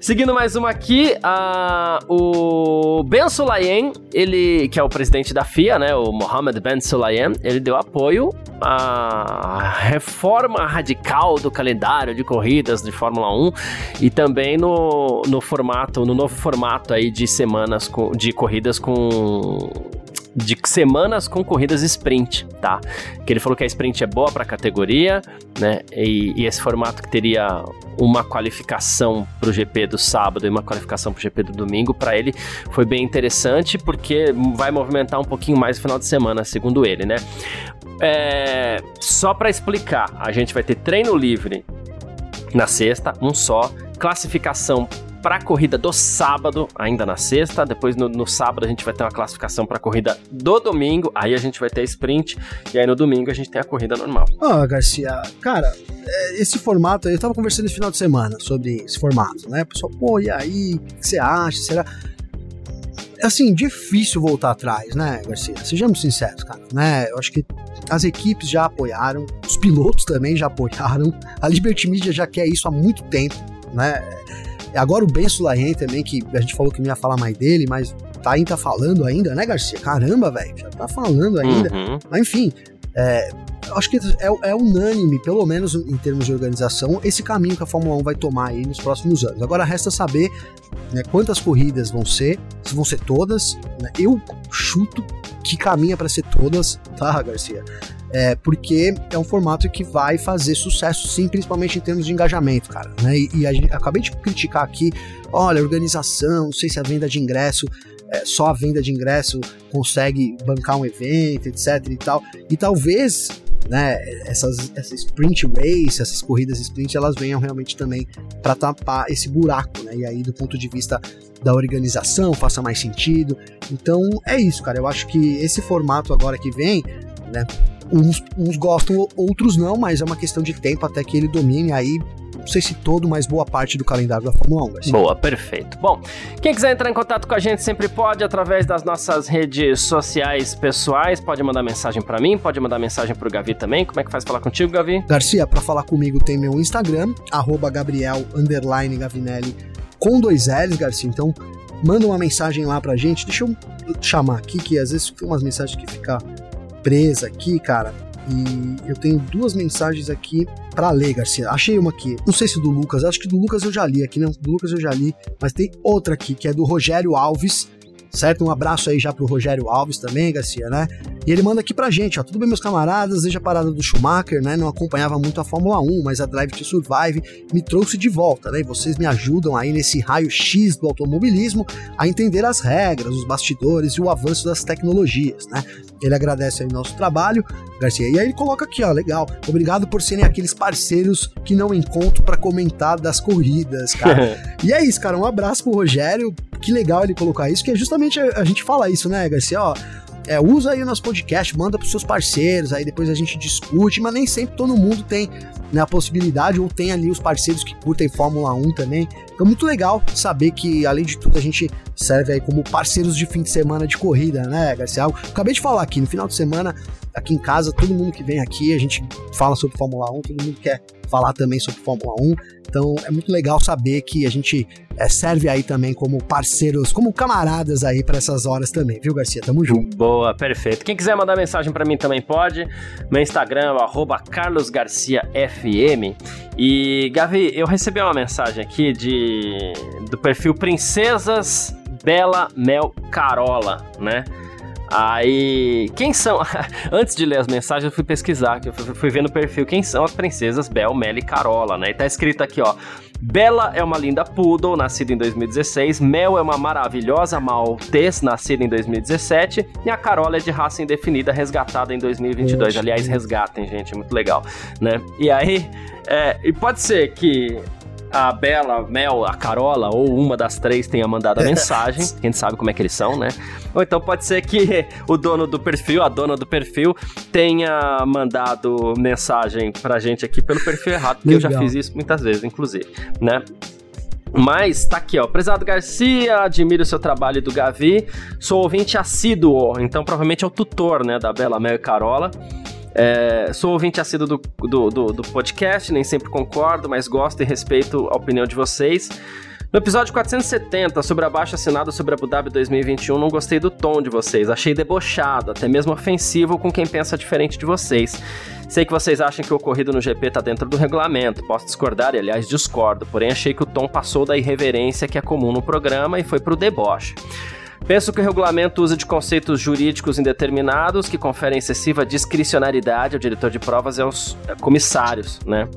Seguindo mais uma aqui, a, o Ben Sulayem, ele, que é o presidente da FIA, né, o Mohammed Ben Sulayem, ele deu apoio à reforma radical do calendário de corridas de Fórmula 1 e também no, no formato, no novo formato aí de semanas de corridas com de semanas com corridas sprint, tá? Que ele falou que a sprint é boa para a categoria, né? E, e, esse formato que teria uma qualificação para o GP do sábado e uma qualificação para o GP do domingo, para ele foi bem interessante porque vai movimentar um pouquinho mais o final de semana, segundo ele, né? É, só para explicar, a gente vai ter treino livre na sexta, um só, classificação para a corrida do sábado, ainda na sexta. Depois no, no sábado a gente vai ter uma classificação para a corrida do domingo. Aí a gente vai ter sprint. E aí no domingo a gente tem a corrida normal. Ah, Garcia, cara, é, esse formato, eu tava conversando esse final de semana sobre esse formato, né? Pessoal, pô, e aí? O que você acha? Será? Assim, difícil voltar atrás, né, Garcia? Sejamos sinceros, cara, né? Eu acho que as equipes já apoiaram, os pilotos também já apoiaram, a Liberty Media já quer isso há muito tempo, né? Agora o Ben Sulayen também, que a gente falou que não ia falar mais dele, mas tá ainda tá falando ainda, né, Garcia? Caramba, velho, já tá falando ainda. Uhum. Mas enfim, é, acho que é, é, unânime, pelo menos em termos de organização, esse caminho que a Fórmula 1 vai tomar aí nos próximos anos. Agora resta saber né, quantas corridas vão ser, se vão ser todas. Né? Eu chuto que caminha para ser todas, tá, Garcia? É, porque é um formato que vai fazer sucesso sim, principalmente em termos de engajamento, cara. Né? E, e a gente, acabei de criticar aqui, olha, organização, não sei se a venda de ingresso, é, só a venda de ingresso consegue bancar um evento, etc e tal. E talvez né, essas, sprint race, essas corridas sprint, elas venham realmente também para tapar esse buraco, né? E aí, do ponto de vista da organização, faça mais sentido. Então, é isso, cara. Eu acho que esse formato agora que vem, né? Uns, uns gostam, outros não, mas é uma questão de tempo até que ele domine aí não sei se todo, mas boa parte do calendário da Fórmula 1. Assim. Boa, perfeito. Bom, quem quiser entrar em contato com a gente sempre pode através das nossas redes sociais pessoais, pode mandar mensagem para mim, pode mandar mensagem pro Gavi também. Como é que faz falar contigo, Gavi? Garcia, para falar comigo tem meu Instagram, arroba Gabriel Gavinelli com dois L's, Garcia. Então, manda uma mensagem lá pra gente. Deixa eu chamar aqui, que às vezes tem umas mensagens que fica presa aqui, cara. E eu tenho duas mensagens aqui para ler, Garcia. Achei uma aqui. Não sei se do Lucas, acho que do Lucas eu já li aqui, não. Do Lucas eu já li, mas tem outra aqui que é do Rogério Alves certo? Um abraço aí já pro Rogério Alves também, Garcia, né? E ele manda aqui pra gente, ó, tudo bem meus camaradas, desde a parada do Schumacher, né, não acompanhava muito a Fórmula 1, mas a Drive to Survive me trouxe de volta, né? E vocês me ajudam aí nesse raio-x do automobilismo a entender as regras, os bastidores e o avanço das tecnologias, né? Ele agradece aí nosso trabalho, Garcia. E aí ele coloca aqui, ó, legal. Obrigado por serem aqueles parceiros que não encontro para comentar das corridas, cara. e é isso, cara. Um abraço pro Rogério. Que legal ele colocar isso, que é justamente a, a gente fala isso, né, Garcia? Ó, é, usa aí o nosso podcast, manda pros seus parceiros, aí depois a gente discute, mas nem sempre todo mundo tem né, a possibilidade, ou tem ali os parceiros que curtem Fórmula 1 também. Então, muito legal saber que, além de tudo, a gente serve aí como parceiros de fim de semana de corrida, né, Garcia? Acabei de falar aqui, no final de semana, aqui em casa, todo mundo que vem aqui, a gente fala sobre Fórmula 1, todo mundo quer falar também sobre Fórmula 1. Então é muito legal saber que a gente é, serve aí também como parceiros, como camaradas aí para essas horas também, viu, Garcia? Tamo junto. Boa, perfeito. Quem quiser mandar mensagem para mim também pode. Meu Instagram é carlosgarciafm. E, Gavi, eu recebi uma mensagem aqui de do perfil Princesas Bela Mel Carola, né? Aí, quem são? Antes de ler as mensagens, eu fui pesquisar, eu fui ver no perfil quem são as princesas Bel, Mel e Carola, né? E tá escrito aqui, ó. Bela é uma linda poodle, nascida em 2016. Mel é uma maravilhosa maltês, nascida em 2017. E a Carola é de raça indefinida, resgatada em 2022. Aliás, resgatem, gente, é muito legal, né? E aí, é, e pode ser que a Bela, Mel, a Carola ou uma das três tenha mandado a mensagem. Quem sabe como é que eles são, né? Ou então pode ser que o dono do perfil, a dona do perfil, tenha mandado mensagem pra gente aqui pelo perfil errado, porque Legal. eu já fiz isso muitas vezes, inclusive, né? Mas tá aqui, ó. Prezado Garcia, admiro o seu trabalho do Gavi. Sou ouvinte assíduo, então provavelmente é o tutor, né, da Bela Mel e Carola. É, sou ouvinte assíduo do, do, do, do podcast, nem sempre concordo, mas gosto e respeito a opinião de vocês. No episódio 470, sobre abaixo assinado sobre Abu Dhabi 2021, não gostei do tom de vocês. Achei debochado, até mesmo ofensivo com quem pensa diferente de vocês. Sei que vocês acham que o ocorrido no GP está dentro do regulamento, posso discordar e, aliás, discordo, porém achei que o tom passou da irreverência que é comum no programa e foi pro deboche. Penso que o regulamento usa de conceitos jurídicos indeterminados que conferem excessiva discricionariedade ao diretor de provas e aos comissários, né?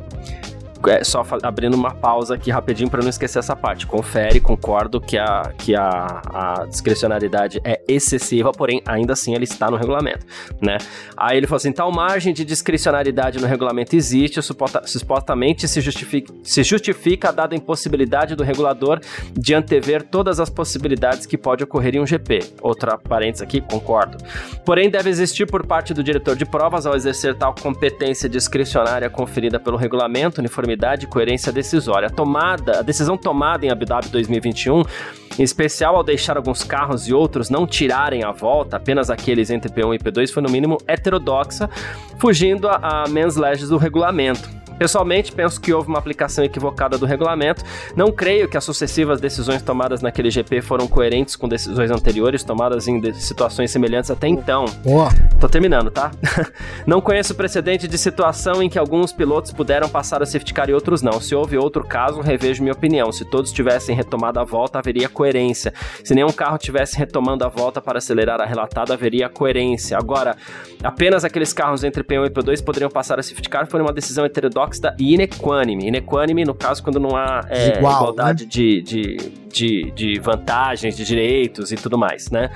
É, só abrindo uma pausa aqui rapidinho para não esquecer essa parte. Confere, concordo que, a, que a, a discricionariedade é excessiva, porém, ainda assim ele está no regulamento, né? Aí ele falou assim, tal margem de discricionariedade no regulamento existe, suporta, supostamente se justifica, se justifica a dada impossibilidade do regulador de antever todas as possibilidades que pode ocorrer em um GP. Outra parênteses aqui, concordo. Porém, deve existir por parte do diretor de provas, ao exercer tal competência discricionária conferida pelo regulamento, uniformidade uniformidade e coerência decisória. A tomada, a decisão tomada em Abu Dhabi 2021, em especial ao deixar alguns carros e outros não tirarem a volta, apenas aqueles entre P1 e P2, foi no mínimo heterodoxa, fugindo a, a mens legis do regulamento. Pessoalmente, penso que houve uma aplicação equivocada do regulamento. Não creio que as sucessivas decisões tomadas naquele GP foram coerentes com decisões anteriores tomadas em situações semelhantes até então. Boa. Tô terminando, tá? não conheço precedente de situação em que alguns pilotos puderam passar a safety car e outros não. Se houve outro caso, revejo minha opinião. Se todos tivessem retomado a volta, haveria coerência. Se nenhum carro tivesse retomando a volta para acelerar a relatada, haveria coerência. Agora, apenas aqueles carros entre P1 e P2 poderiam passar a safety car foi uma decisão heterodoxa e inequânime. Inequânime, no caso, quando não há é, Igual, igualdade né? de, de, de, de, vantagens, de direitos e tudo mais, né?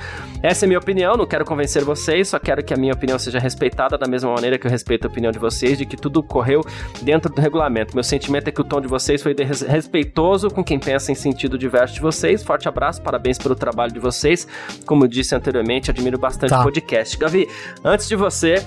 Essa é a minha opinião, não quero convencer vocês, só quero que a minha opinião seja respeitada da mesma maneira que eu respeito a opinião de vocês, de que tudo correu dentro do regulamento. Meu sentimento é que o tom de vocês foi respeitoso com quem pensa em sentido diverso de vocês. Forte abraço, parabéns pelo trabalho de vocês. Como eu disse anteriormente, admiro bastante tá. o podcast. Gavi, antes de você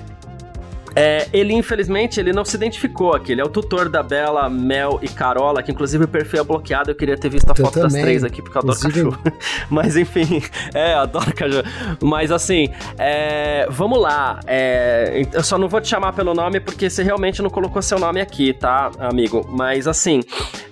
É, ele, infelizmente, ele não se identificou aqui. Ele é o tutor da Bela, Mel e Carola, que inclusive o perfil é bloqueado. Eu queria ter visto a eu foto também. das três aqui, porque eu adoro inclusive... cachorro. Mas enfim, é, eu adoro cachorro. Mas assim, é, vamos lá. É, eu só não vou te chamar pelo nome porque você realmente não colocou seu nome aqui, tá, amigo? Mas assim,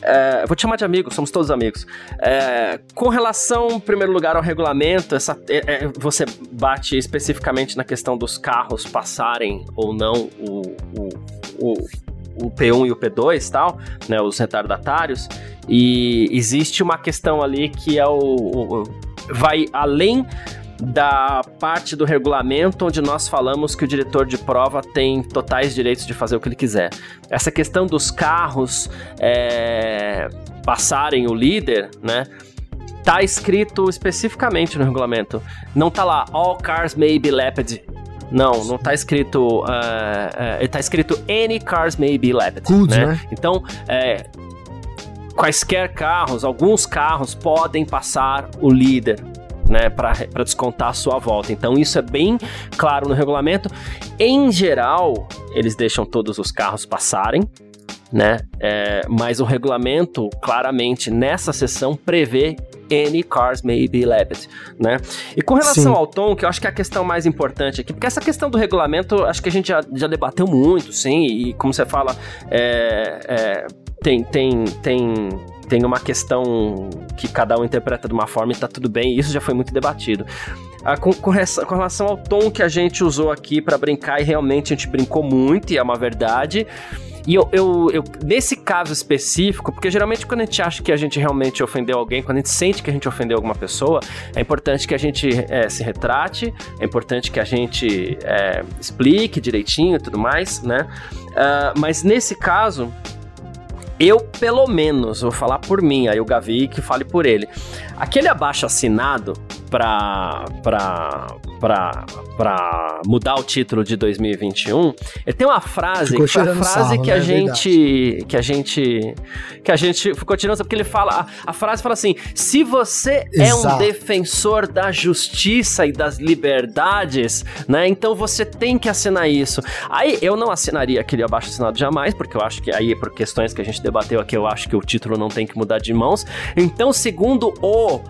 é, vou te chamar de amigo, somos todos amigos. É, com relação, em primeiro lugar, ao regulamento, essa, é, você bate especificamente na questão dos carros passarem ou não o, o, o, o P1 e o P2 tal, né, os retardatários, e existe uma questão ali que é o, o vai além da parte do regulamento onde nós falamos que o diretor de prova tem totais direitos de fazer o que ele quiser. Essa questão dos carros é, passarem o líder, né? Tá escrito especificamente no regulamento. Não tá lá, all cars may be lapped não, não tá escrito. Uh, uh, tá escrito Any cars may be lapped. Good, né? né? Então, é, quaisquer carros, alguns carros podem passar o líder. Né, para descontar a sua volta. Então, isso é bem claro no regulamento. Em geral, eles deixam todos os carros passarem, né? É, mas o regulamento, claramente, nessa sessão, prevê any cars may be lapped, né? E com relação sim. ao tom, que eu acho que é a questão mais importante aqui, porque essa questão do regulamento, acho que a gente já, já debateu muito, sim, e como você fala, é, é, tem, tem, tem tem uma questão que cada um interpreta de uma forma e tá tudo bem, e isso já foi muito debatido. Ah, com, com, com, relação ao tom que a gente usou aqui para brincar, e realmente a gente brincou muito, e é uma verdade. E eu, eu, eu, nesse caso específico, porque geralmente quando a gente acha que a gente realmente ofendeu alguém, quando a gente sente que a gente ofendeu alguma pessoa, é importante que a gente é, se retrate, é importante que a gente é, explique direitinho e tudo mais, né? Uh, mas nesse caso, eu, pelo menos, vou falar por mim, aí o Gavi que fale por ele. Aquele abaixo assinado pra, pra, pra mudar o título de 2021, ele tem uma frase, que foi a frase sarro, que a né? gente. Que a gente. Que a gente ficou tirando, porque ele fala. A, a frase fala assim: se você Exato. é um defensor da justiça e das liberdades, né? Então você tem que assinar isso. Aí eu não assinaria aquele abaixo assinado jamais, porque eu acho que aí, por questões que a gente debateu aqui, eu acho que o título não tem que mudar de mãos. Então, segundo o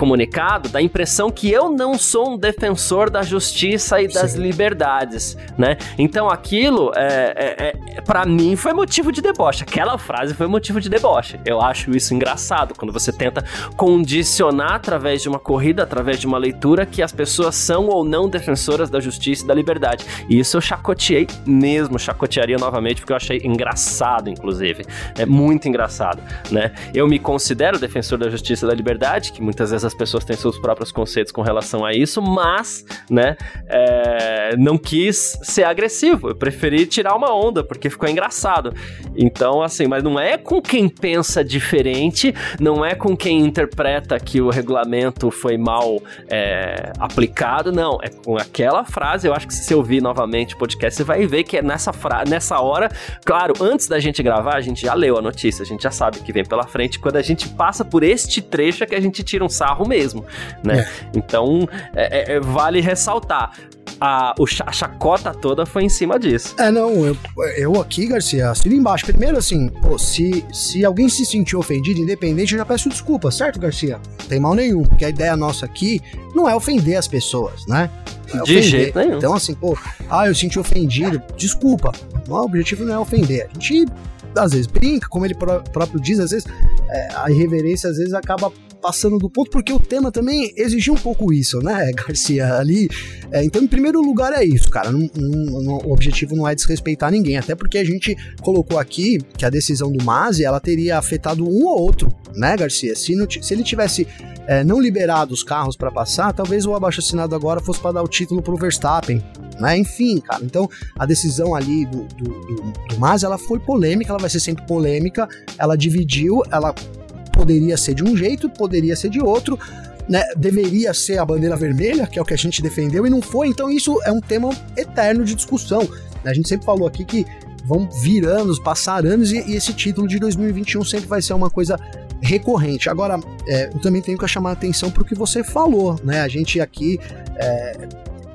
comunicado dá a impressão que eu não sou um defensor da justiça e das Sim. liberdades, né? Então aquilo, é, é, é para mim, foi motivo de deboche. Aquela frase foi motivo de deboche. Eu acho isso engraçado, quando você tenta condicionar através de uma corrida, através de uma leitura, que as pessoas são ou não defensoras da justiça e da liberdade. E isso eu chacoteei mesmo, chacotearia novamente, porque eu achei engraçado, inclusive. É muito engraçado, né? Eu me considero defensor da justiça e da liberdade, que muitas vezes as pessoas têm seus próprios conceitos com relação a isso, mas, né, é, não quis ser agressivo. Eu preferi tirar uma onda, porque ficou engraçado. Então, assim, mas não é com quem pensa diferente, não é com quem interpreta que o regulamento foi mal é, aplicado, não. É com aquela frase. Eu acho que se você ouvir novamente o podcast, você vai ver que é nessa, fra nessa hora. Claro, antes da gente gravar, a gente já leu a notícia, a gente já sabe que vem pela frente. Quando a gente passa por este trecho, é que a gente tira um sarro carro mesmo, né? É. Então, é, é, vale ressaltar. A, a chacota toda foi em cima disso. É, não, eu, eu aqui, Garcia, assino embaixo. Primeiro, assim, pô, se, se alguém se sentiu ofendido, independente, eu já peço desculpa, certo, Garcia? Não tem mal nenhum, porque a ideia nossa aqui não é ofender as pessoas, né? É de jeito nenhum. Então, assim, pô, ah, eu senti ofendido, desculpa. O objetivo não é ofender. A gente às vezes brinca, como ele próprio diz, às vezes é, a irreverência às vezes acaba passando do ponto, porque o tema também exigia um pouco isso, né, Garcia? Ali. É, então, em primeiro lugar, é isso, cara. Não, não, o objetivo não é desrespeitar ninguém, até porque a gente colocou aqui que a decisão do Mazi ela teria afetado um ou outro, né, Garcia? Se, não, se ele tivesse é, não liberado os carros para passar, talvez o abaixo assinado agora fosse para dar o título pro Verstappen, né? Enfim, cara. Então, a decisão ali do, do, do, do ela foi polêmica, ela vai ser sempre polêmica, ela dividiu, ela poderia ser de um jeito, poderia ser de outro, né? Deveria ser a bandeira vermelha, que é o que a gente defendeu, e não foi. Então isso é um tema eterno de discussão. A gente sempre falou aqui que vão vir anos, passar anos, e, e esse título de 2021 sempre vai ser uma coisa recorrente. Agora, é, eu também tenho que chamar a atenção para o que você falou, né? A gente aqui é,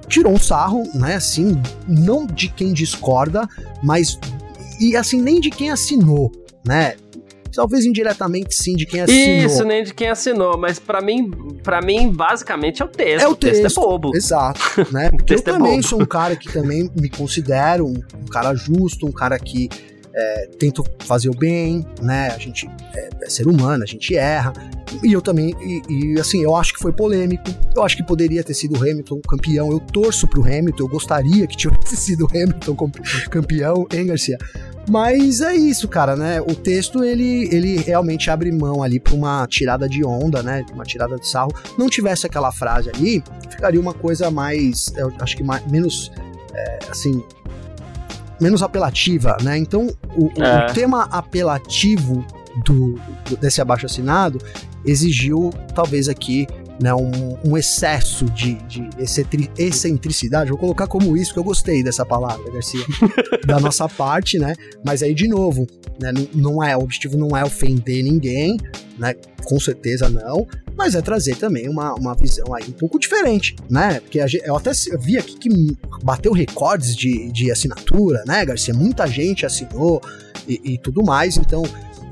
tirou um sarro, né, assim, não de quem discorda, mas e assim nem de quem assinou, né? Talvez indiretamente sim de quem assinou. Isso, nem de quem assinou, mas para mim, para mim basicamente é o texto. É o texto, o texto é bobo. Exato, né? Porque eu é também bobo. sou um cara que também me considero um, um cara justo, um cara que é, tento fazer o bem, né? A gente é, é, ser humano, a gente erra. E eu também, e, e, assim, eu acho que foi polêmico. Eu acho que poderia ter sido o Hamilton campeão. Eu torço pro Hamilton, eu gostaria que tivesse sido o Hamilton campeão, hein, Garcia? Mas é isso, cara, né? O texto ele, ele realmente abre mão ali para uma tirada de onda, né? Uma tirada de sarro. Não tivesse aquela frase ali, ficaria uma coisa mais, eu acho que mais, menos, é, assim, menos apelativa, né? Então, o, é. o tema apelativo do, desse abaixo assinado exigiu, talvez aqui, né, um, um, excesso de, de excentricidade, vou colocar como isso, que eu gostei dessa palavra, Garcia, da nossa parte, né? Mas aí, de novo, né, não, não é, o objetivo não é ofender ninguém, né? Com certeza não, mas é trazer também uma, uma visão aí um pouco diferente, né? Porque a, eu até vi aqui que bateu recordes de, de assinatura, né, Garcia? Muita gente assinou e, e tudo mais, então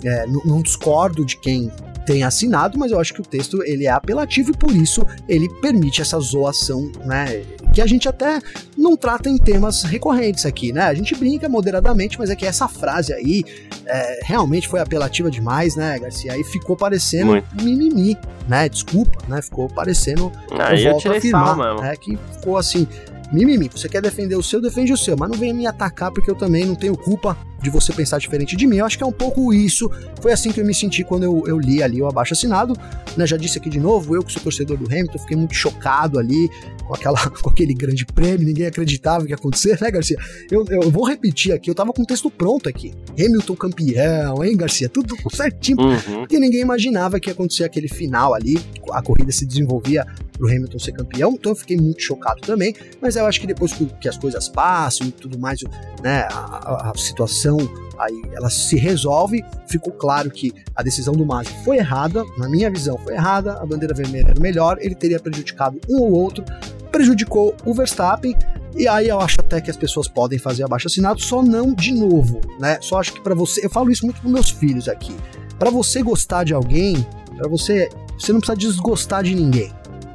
é, não discordo de quem tem assinado, mas eu acho que o texto ele é apelativo e por isso ele permite essa zoação, né? Que a gente até não trata em temas recorrentes aqui, né? A gente brinca moderadamente, mas é que essa frase aí é, realmente foi apelativa demais, né, Garcia? Aí ficou parecendo Muito. mimimi, né? Desculpa, né? Ficou parecendo. Aí eu, eu tirei afirmar, sal mesmo. É, que ficou assim mimimi. Você quer defender o seu, defende o seu, mas não venha me atacar porque eu também não tenho culpa de você pensar diferente de mim. Eu acho que é um pouco isso. Foi assim que eu me senti quando eu, eu li ali o abaixo assinado. Né, já disse aqui de novo, eu que sou torcedor do Hamilton, fiquei muito chocado ali com, aquela, com aquele grande prêmio, ninguém acreditava que ia acontecer, né, Garcia? Eu, eu vou repetir aqui, eu tava com o texto pronto aqui. Hamilton campeão, hein, Garcia? Tudo certinho, uhum. porque ninguém imaginava que ia acontecer aquele final ali, a corrida se desenvolvia pro Hamilton ser campeão, então eu fiquei muito chocado também, mas eu acho que depois que, as coisas passam e tudo mais, né, a, a situação aí ela se resolve, ficou claro que a decisão do Masi foi errada, na minha visão foi errada, a bandeira vermelha era melhor, ele teria prejudicado um ou outro, prejudicou o Verstappen, e aí eu acho até que as pessoas podem fazer abaixo assinado, só não de novo, né? Só acho que para você, eu falo isso muito pros meus filhos aqui. Para você gostar de alguém, para você, você não precisa desgostar de ninguém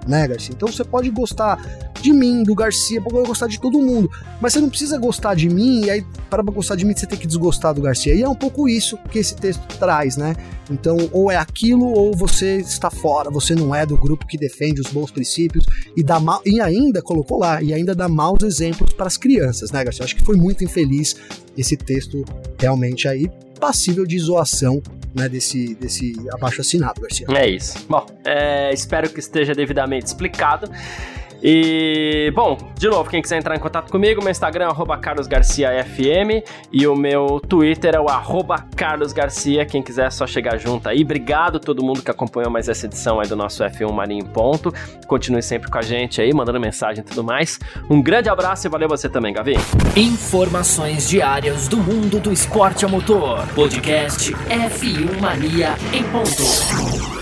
né, Garcia? Então você pode gostar de mim, do Garcia, pode gostar de todo mundo, mas você não precisa gostar de mim e aí para gostar de mim você tem que desgostar do Garcia. E é um pouco isso que esse texto traz, né? Então, ou é aquilo ou você está fora, você não é do grupo que defende os bons princípios e dá mal, e ainda colocou lá, e ainda dá maus exemplos para as crianças, né, Garcia? Acho que foi muito infeliz esse texto realmente aí passível de zoação né, desse, desse abaixo assinado, Garcia. É isso. Bom, é, espero que esteja devidamente explicado. E, bom, de novo, quem quiser entrar em contato comigo, meu Instagram é carlosgarciafm e o meu Twitter é o carlosgarcia. Quem quiser é só chegar junto aí. Obrigado a todo mundo que acompanhou mais essa edição aí do nosso F1 Marinho Ponto. Continue sempre com a gente aí, mandando mensagem e tudo mais. Um grande abraço e valeu você também, Gavi. Informações diárias do mundo do esporte a motor. Podcast F1 Mania em ponto.